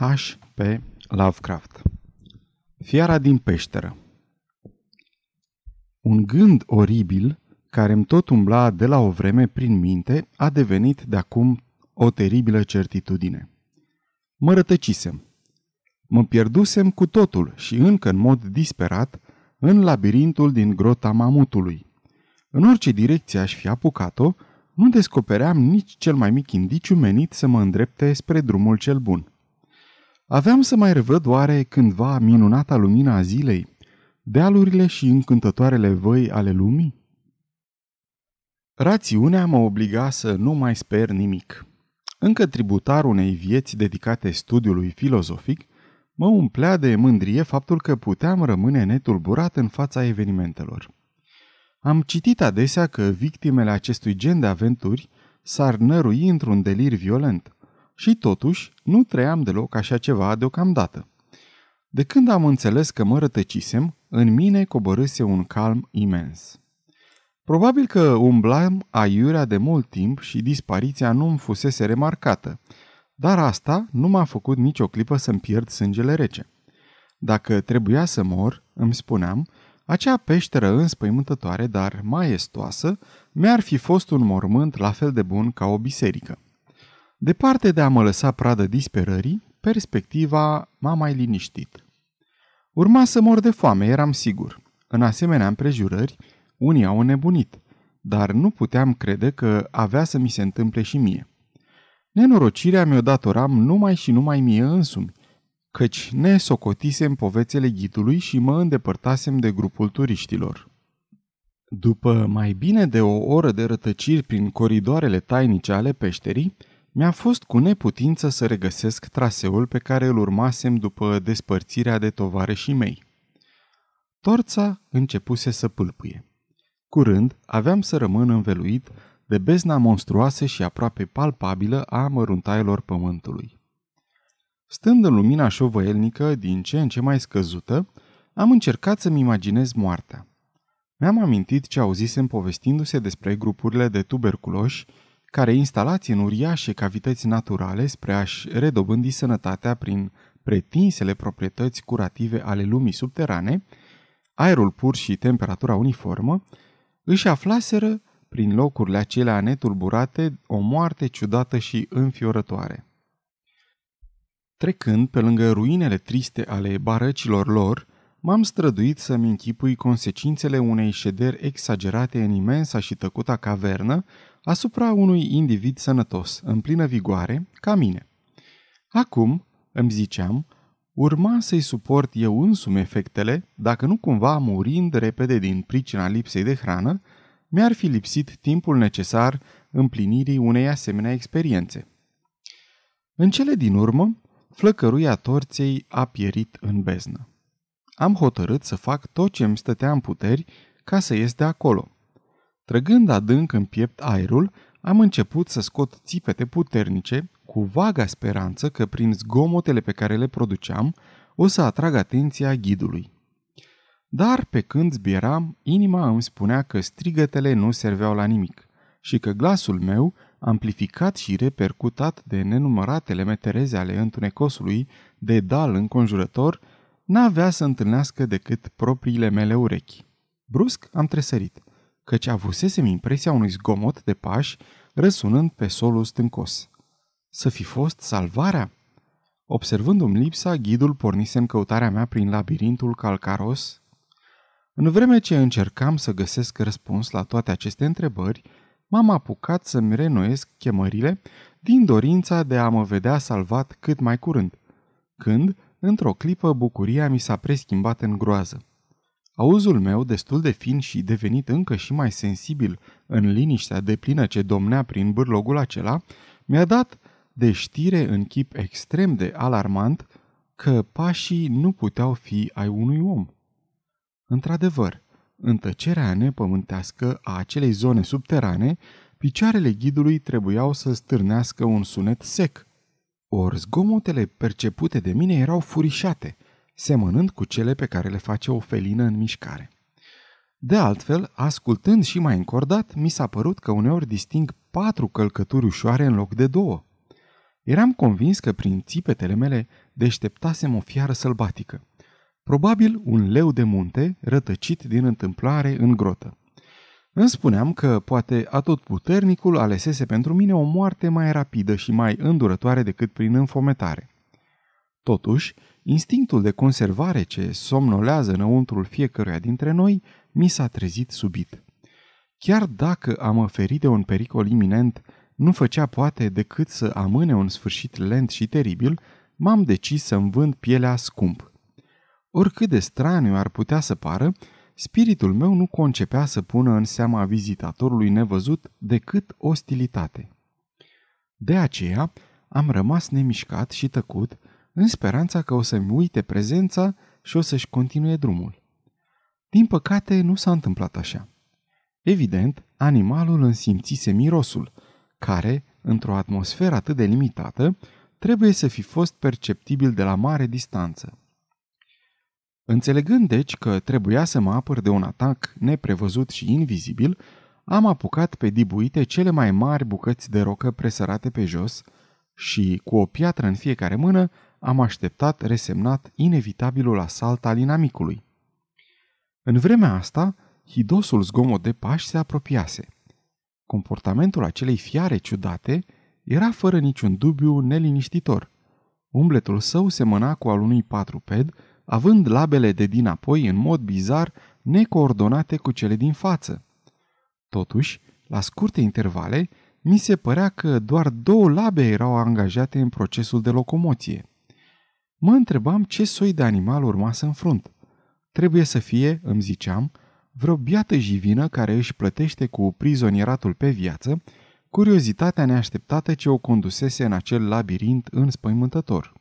H.P. Lovecraft Fiara din peșteră Un gând oribil, care îmi tot umbla de la o vreme prin minte, a devenit de acum o teribilă certitudine. Mă rătăcisem. Mă pierdusem cu totul și încă în mod disperat în labirintul din grota mamutului. În orice direcție aș fi apucat-o, nu descopeream nici cel mai mic indiciu menit să mă îndrepte spre drumul cel bun. Aveam să mai revăd oare cândva minunata lumina a zilei, dealurile și încântătoarele văi ale lumii? Rațiunea mă obliga să nu mai sper nimic. Încă tributar unei vieți dedicate studiului filozofic, mă umplea de mândrie faptul că puteam rămâne netulburat în fața evenimentelor. Am citit adesea că victimele acestui gen de aventuri s-ar nărui într-un delir violent – și totuși, nu trăiam deloc așa ceva deocamdată. De când am înțeles că mă rătăcisem, în mine coborâse un calm imens. Probabil că umblam aiurea de mult timp și dispariția nu îmi fusese remarcată, dar asta nu m-a făcut nicio clipă să-mi pierd sângele rece. Dacă trebuia să mor, îmi spuneam, acea peșteră înspăimântătoare, dar maestoasă, mi-ar fi fost un mormânt la fel de bun ca o biserică. Departe de a mă lăsa pradă disperării, perspectiva m-a mai liniștit. Urma să mor de foame, eram sigur. În asemenea împrejurări, unii au nebunit, dar nu puteam crede că avea să mi se întâmple și mie. Nenorocirea mi-o datoram numai și numai mie însumi, căci ne socotisem povețele ghidului și mă îndepărtasem de grupul turiștilor. După mai bine de o oră de rătăciri prin coridoarele tainice ale peșterii, mi-a fost cu neputință să regăsesc traseul pe care îl urmasem după despărțirea de tovarășii mei. Torța începuse să pâlpâie. Curând aveam să rămân înveluit de bezna monstruoasă și aproape palpabilă a măruntaielor pământului. Stând în lumina șovăielnică din ce în ce mai scăzută, am încercat să-mi imaginez moartea. Mi-am amintit ce auzisem povestindu-se despre grupurile de tuberculoși care instalați în uriașe cavități naturale spre a-și redobândi sănătatea prin pretinsele proprietăți curative ale lumii subterane, aerul pur și temperatura uniformă, își aflaseră, prin locurile acelea netulburate, o moarte ciudată și înfiorătoare. Trecând pe lângă ruinele triste ale barăcilor lor, m-am străduit să-mi închipui consecințele unei șederi exagerate în imensa și tăcuta cavernă asupra unui individ sănătos, în plină vigoare, ca mine. Acum, îmi ziceam, urma să-i suport eu însumi efectele, dacă nu cumva murind repede din pricina lipsei de hrană, mi-ar fi lipsit timpul necesar împlinirii unei asemenea experiențe. În cele din urmă, flăcăruia torței a pierit în beznă. Am hotărât să fac tot ce îmi stătea în puteri ca să ies de acolo – Trăgând adânc în piept aerul, am început să scot țipete puternice, cu vaga speranță că prin zgomotele pe care le produceam, o să atrag atenția ghidului. Dar pe când zbieram, inima îmi spunea că strigătele nu serveau la nimic și că glasul meu, amplificat și repercutat de nenumăratele metereze ale întunecosului de dal înconjurător, n-avea să întâlnească decât propriile mele urechi. Brusc am tresărit – căci avusesem impresia unui zgomot de pași răsunând pe solul stâncos. Să fi fost salvarea? Observându-mi lipsa, ghidul pornise în căutarea mea prin labirintul calcaros. În vreme ce încercam să găsesc răspuns la toate aceste întrebări, m-am apucat să-mi renoiesc chemările din dorința de a mă vedea salvat cât mai curând, când, într-o clipă, bucuria mi s-a preschimbat în groază. Auzul meu, destul de fin și devenit încă și mai sensibil în liniștea de plină ce domnea prin bârlogul acela, mi-a dat de știre în chip extrem de alarmant că pașii nu puteau fi ai unui om. Într-adevăr, în tăcerea nepământească a acelei zone subterane, picioarele ghidului trebuiau să stârnească un sunet sec. Ori zgomotele percepute de mine erau furișate – semănând cu cele pe care le face o felină în mișcare. De altfel, ascultând și mai încordat, mi s-a părut că uneori disting patru călcături ușoare în loc de două. Eram convins că prin țipetele mele deșteptasem o fiară sălbatică. Probabil un leu de munte rătăcit din întâmplare în grotă. Îmi spuneam că poate atotputernicul alesese pentru mine o moarte mai rapidă și mai îndurătoare decât prin înfometare. Totuși, instinctul de conservare ce somnolează înăuntrul fiecăruia dintre noi mi s-a trezit subit. Chiar dacă am ferit de un pericol iminent, nu făcea poate decât să amâne un sfârșit lent și teribil, m-am decis să-mi vând pielea scump. Oricât de straniu ar putea să pară, spiritul meu nu concepea să pună în seama vizitatorului nevăzut decât ostilitate. De aceea am rămas nemișcat și tăcut, în speranța că o să-mi uite prezența și o să-și continue drumul. Din păcate, nu s-a întâmplat așa. Evident, animalul însimțise mirosul, care, într-o atmosferă atât de limitată, trebuie să fi fost perceptibil de la mare distanță. Înțelegând deci că trebuia să mă apăr de un atac neprevăzut și invizibil, am apucat pe dibuite cele mai mari bucăți de rocă presărate pe jos și, cu o piatră în fiecare mână, am așteptat resemnat inevitabilul asalt al inamicului. În vremea asta, hidosul zgomot de pași se apropiase. Comportamentul acelei fiare ciudate era fără niciun dubiu neliniștitor. Umbletul său semăna cu al unui patruped, având labele de dinapoi în mod bizar necoordonate cu cele din față. Totuși, la scurte intervale, mi se părea că doar două labe erau angajate în procesul de locomoție. Mă întrebam ce soi de animal urma să înfrunt. Trebuie să fie, îmi ziceam, vreo biată jivină care își plătește cu prizonieratul pe viață curiozitatea neașteptată ce o condusese în acel labirint înspăimântător.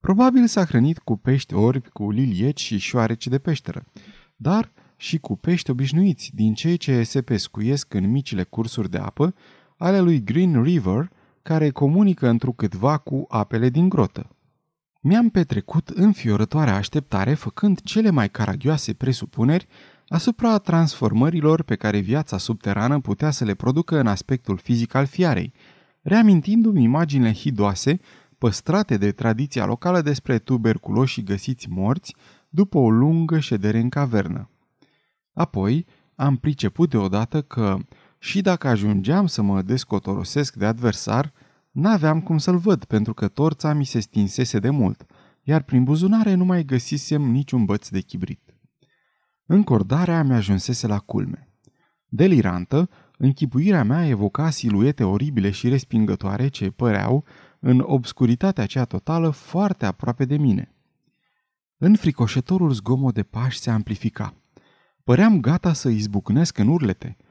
Probabil s-a hrănit cu pești orbi, cu lilieci și șoareci de peșteră, dar și cu pești obișnuiți din cei ce se pescuiesc în micile cursuri de apă ale lui Green River, care comunică întrucâtva cu apele din grotă. Mi-am petrecut înfiorătoarea așteptare făcând cele mai caragioase presupuneri asupra transformărilor pe care viața subterană putea să le producă în aspectul fizic al fiarei, reamintindu-mi imaginile hidoase păstrate de tradiția locală despre tuberculoși găsiți morți după o lungă ședere în cavernă. Apoi am priceput deodată că, și dacă ajungeam să mă descotorosesc de adversar, N-aveam cum să-l văd pentru că torța mi se stinsese de mult, iar prin buzunare nu mai găsisem niciun băț de chibrit. Încordarea mi ajunsese la culme. Delirantă, închipuirea mea evoca siluete oribile și respingătoare ce păreau, în obscuritatea aceea totală, foarte aproape de mine. Înfricoșătorul zgomot de pași se amplifica. Păream gata să izbucnesc în urlete –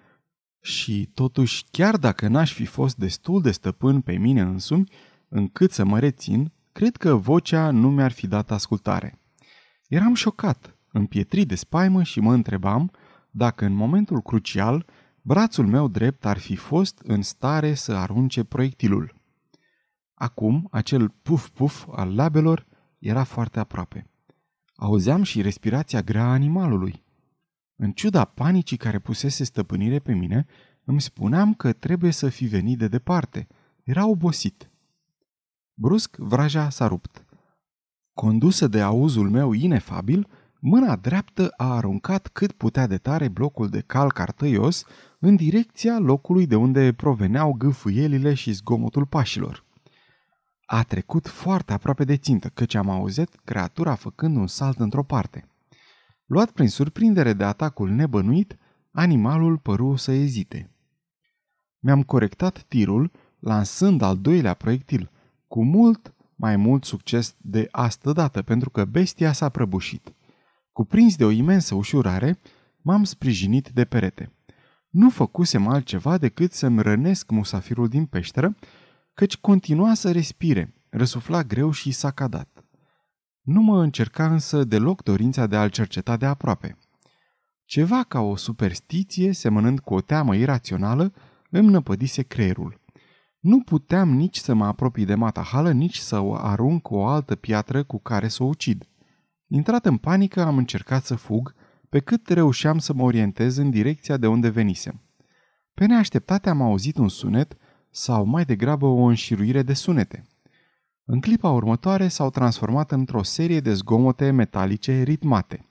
și totuși, chiar dacă n-aș fi fost destul de stăpân pe mine însumi, încât să mă rețin, cred că vocea nu mi-ar fi dat ascultare. Eram șocat, împietrit de spaimă și mă întrebam dacă în momentul crucial brațul meu drept ar fi fost în stare să arunce proiectilul. Acum, acel puf-puf al labelor era foarte aproape. Auzeam și respirația grea a animalului. În ciuda panicii care pusese stăpânire pe mine, îmi spuneam că trebuie să fi venit de departe. Era obosit. Brusc, vraja s-a rupt. Condusă de auzul meu inefabil, mâna dreaptă a aruncat cât putea de tare blocul de cal cartăios în direcția locului de unde proveneau gâfâielile și zgomotul pașilor. A trecut foarte aproape de țintă, căci am auzit creatura făcând un salt într-o parte. Luat prin surprindere de atacul nebănuit, animalul păru să ezite. Mi-am corectat tirul, lansând al doilea proiectil, cu mult mai mult succes de astă dată, pentru că bestia s-a prăbușit. Cuprins de o imensă ușurare, m-am sprijinit de perete. Nu făcusem altceva decât să-mi rănesc musafirul din peșteră, căci continua să respire, răsufla greu și s-a cadat. Nu mă încerca însă deloc dorința de a-l cerceta de aproape. Ceva ca o superstiție, semănând cu o teamă irațională, îmi năpădise creierul. Nu puteam nici să mă apropii de matahală, nici să o arunc cu o altă piatră cu care să o ucid. Intrat în panică, am încercat să fug, pe cât reușeam să mă orientez în direcția de unde venisem. Pe neașteptate am auzit un sunet, sau mai degrabă o înșiruire de sunete. În clipa următoare s-au transformat într-o serie de zgomote metalice ritmate.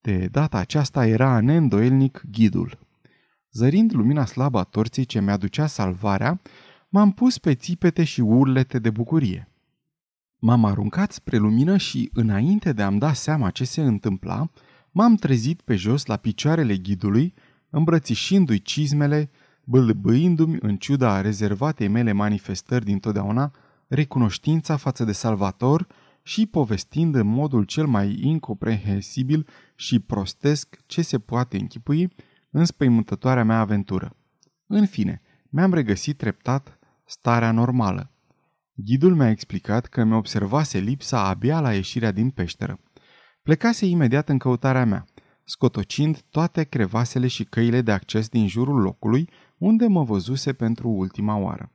De data aceasta era neîndoielnic ghidul. Zărind lumina slabă a torții ce mi-aducea salvarea, m-am pus pe țipete și urlete de bucurie. M-am aruncat spre lumină și, înainte de a-mi da seama ce se întâmpla, m-am trezit pe jos la picioarele ghidului, îmbrățișindu-i cizmele, bâlbâindu-mi în ciuda rezervatei mele manifestări dintotdeauna recunoștința față de Salvator și povestind în modul cel mai incomprehensibil și prostesc ce se poate închipui în spăimântătoarea mea aventură. În fine, mi-am regăsit treptat starea normală. Ghidul mi-a explicat că mi observase lipsa abia la ieșirea din peșteră. Plecase imediat în căutarea mea, scotocind toate crevasele și căile de acces din jurul locului unde mă văzuse pentru ultima oară.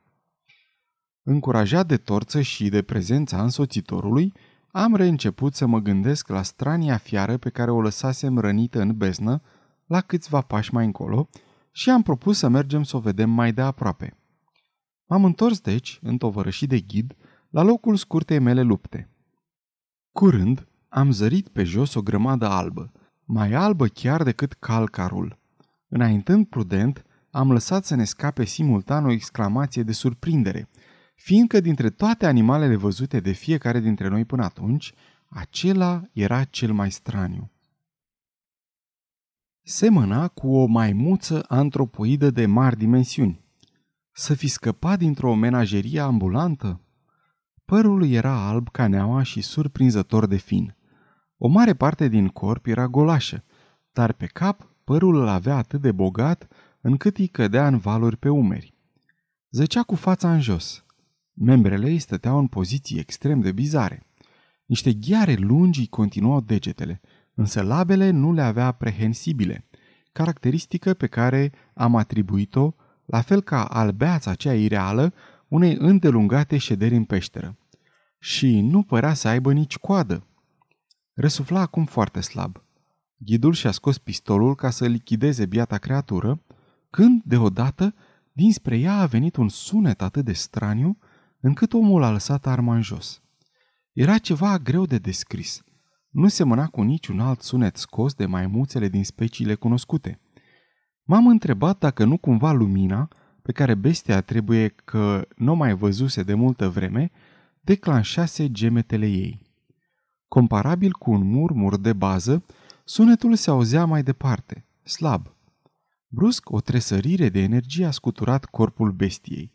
Încurajat de torță și de prezența însoțitorului, am reînceput să mă gândesc la strania fiară pe care o lăsasem rănită în beznă, la câțiva pași mai încolo, și am propus să mergem să o vedem mai de aproape. M-am întors deci, întovărășit de ghid, la locul scurtei mele lupte. Curând, am zărit pe jos o grămadă albă, mai albă chiar decât calcarul. Înaintând prudent, am lăsat să ne scape simultan o exclamație de surprindere, fiindcă dintre toate animalele văzute de fiecare dintre noi până atunci, acela era cel mai straniu. Semăna cu o maimuță antropoidă de mari dimensiuni. Să fi scăpat dintr-o menagerie ambulantă? Părul era alb ca neaua și surprinzător de fin. O mare parte din corp era golașă, dar pe cap părul îl avea atât de bogat încât îi cădea în valuri pe umeri. Zăcea cu fața în jos. Membrele îi stăteau în poziții extrem de bizare. Niște ghiare lungi îi continuau degetele, însă labele nu le avea prehensibile, caracteristică pe care am atribuit-o, la fel ca albeața aceea ireală, unei îndelungate șederi în peșteră. Și nu părea să aibă nici coadă. Răsufla acum foarte slab. Ghidul și-a scos pistolul ca să lichideze biata creatură, când, deodată, dinspre ea a venit un sunet atât de straniu, încât omul a lăsat arma în jos. Era ceva greu de descris. Nu semăna cu niciun alt sunet scos de maimuțele din speciile cunoscute. M-am întrebat dacă nu cumva lumina, pe care bestia trebuie că nu mai văzuse de multă vreme, declanșase gemetele ei. Comparabil cu un murmur de bază, sunetul se auzea mai departe, slab. Brusc, o tresărire de energie a scuturat corpul bestiei.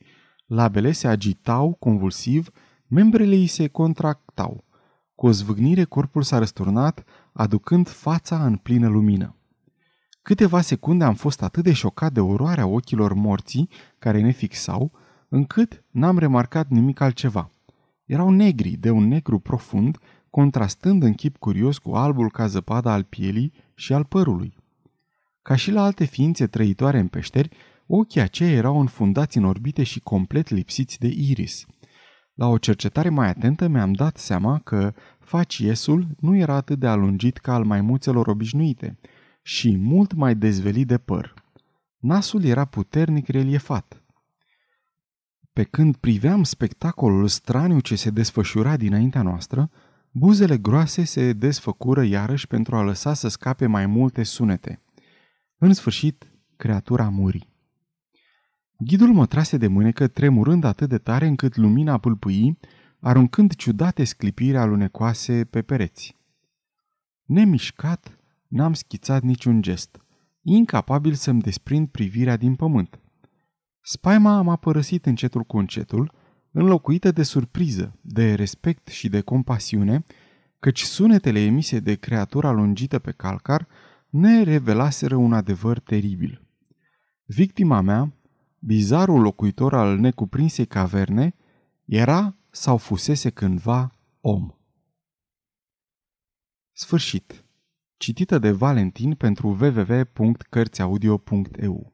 Labele se agitau convulsiv, membrele îi se contractau. Cu o zvâgnire, corpul s-a răsturnat, aducând fața în plină lumină. Câteva secunde am fost atât de șocat de oroarea ochilor morții care ne fixau, încât n-am remarcat nimic altceva. Erau negri, de un negru profund, contrastând în chip curios cu albul ca zăpada al pielii și al părului. Ca și la alte ființe trăitoare în peșteri, ochii aceia erau înfundați în orbite și complet lipsiți de iris. La o cercetare mai atentă mi-am dat seama că faciesul nu era atât de alungit ca al maimuțelor obișnuite și mult mai dezvelit de păr. Nasul era puternic reliefat. Pe când priveam spectacolul straniu ce se desfășura dinaintea noastră, buzele groase se desfăcură iarăși pentru a lăsa să scape mai multe sunete. În sfârșit, creatura muri. Ghidul mă trase de mânecă, tremurând atât de tare încât lumina pâlpâi, aruncând ciudate sclipiri alunecoase pe pereți. Nemișcat, n-am schițat niciun gest, incapabil să-mi desprind privirea din pământ. Spaima m-a părăsit încetul cu încetul, înlocuită de surpriză, de respect și de compasiune, căci sunetele emise de creatura lungită pe calcar ne revelaseră un adevăr teribil. Victima mea, bizarul locuitor al necuprinsei caverne, era sau fusese cândva om. Sfârșit. Citită de Valentin pentru www.cărțiaudio.eu